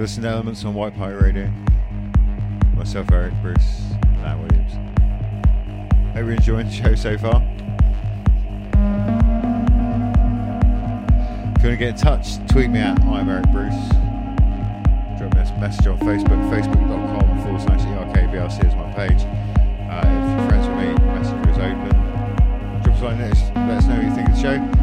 listening to Elements on Wightparty Radio. Myself, Erik Bruce, and Matt Williams. Hope you're enjoying the show so far. If you want to get in touch, tweet me at I'm Erik Bruce. Drop me a message on Facebook, facebook.com forward slash ERKBRC is my page. Uh, if you're friends with me, messenger is open. Drop us a line, let us know what you think of the show.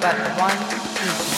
But one.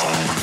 Sound.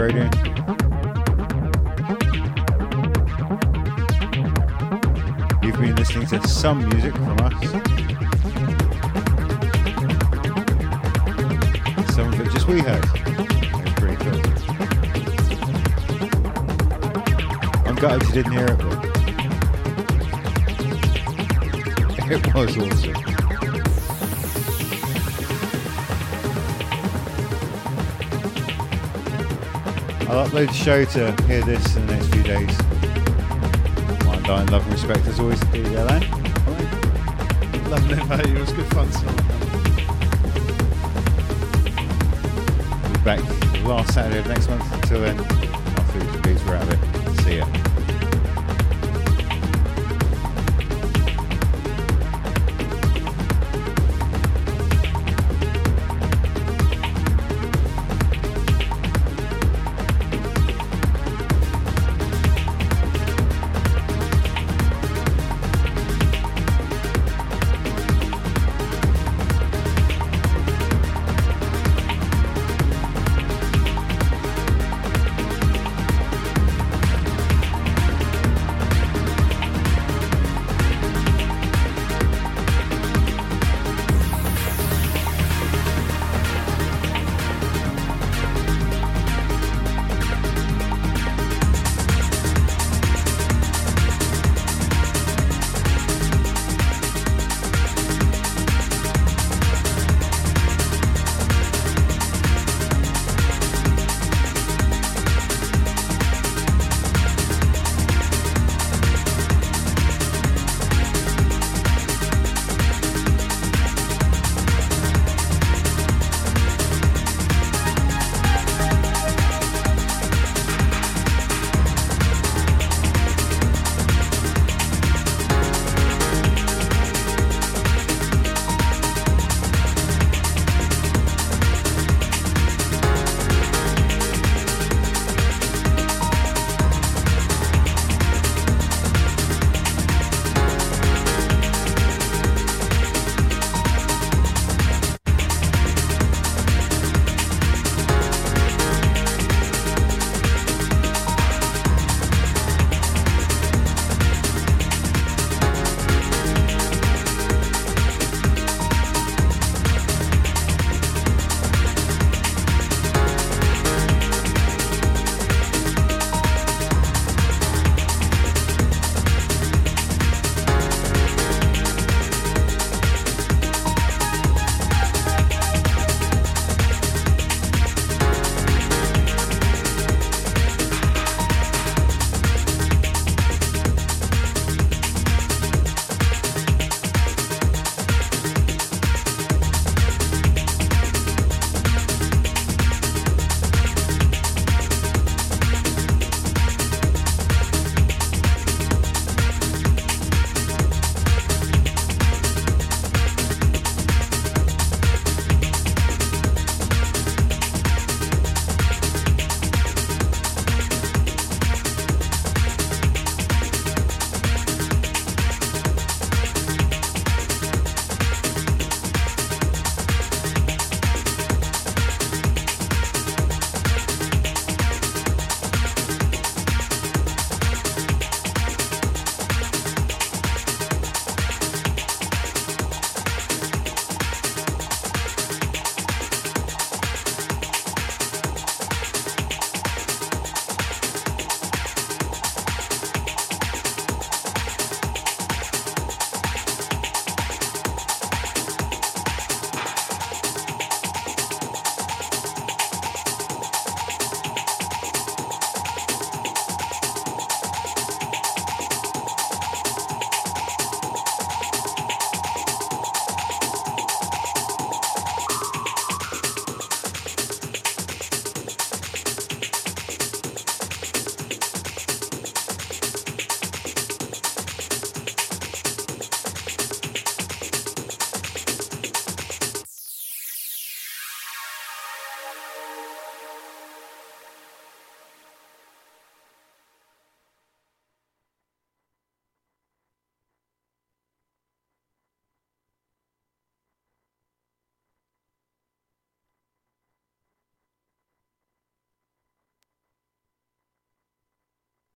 Pie Radio. You've been listening to some music from us. Some of it just we heard. It's pretty cool. I'm glad you didn't hear it, but it was awesome. I'll upload the show to Hearthis in the next few days. My undying love and respect as always to you, Ellan. Lovely, mate. It was good fun tonight. We'll be back last Saturday of next month. Until then, our food and beats, we're out of it.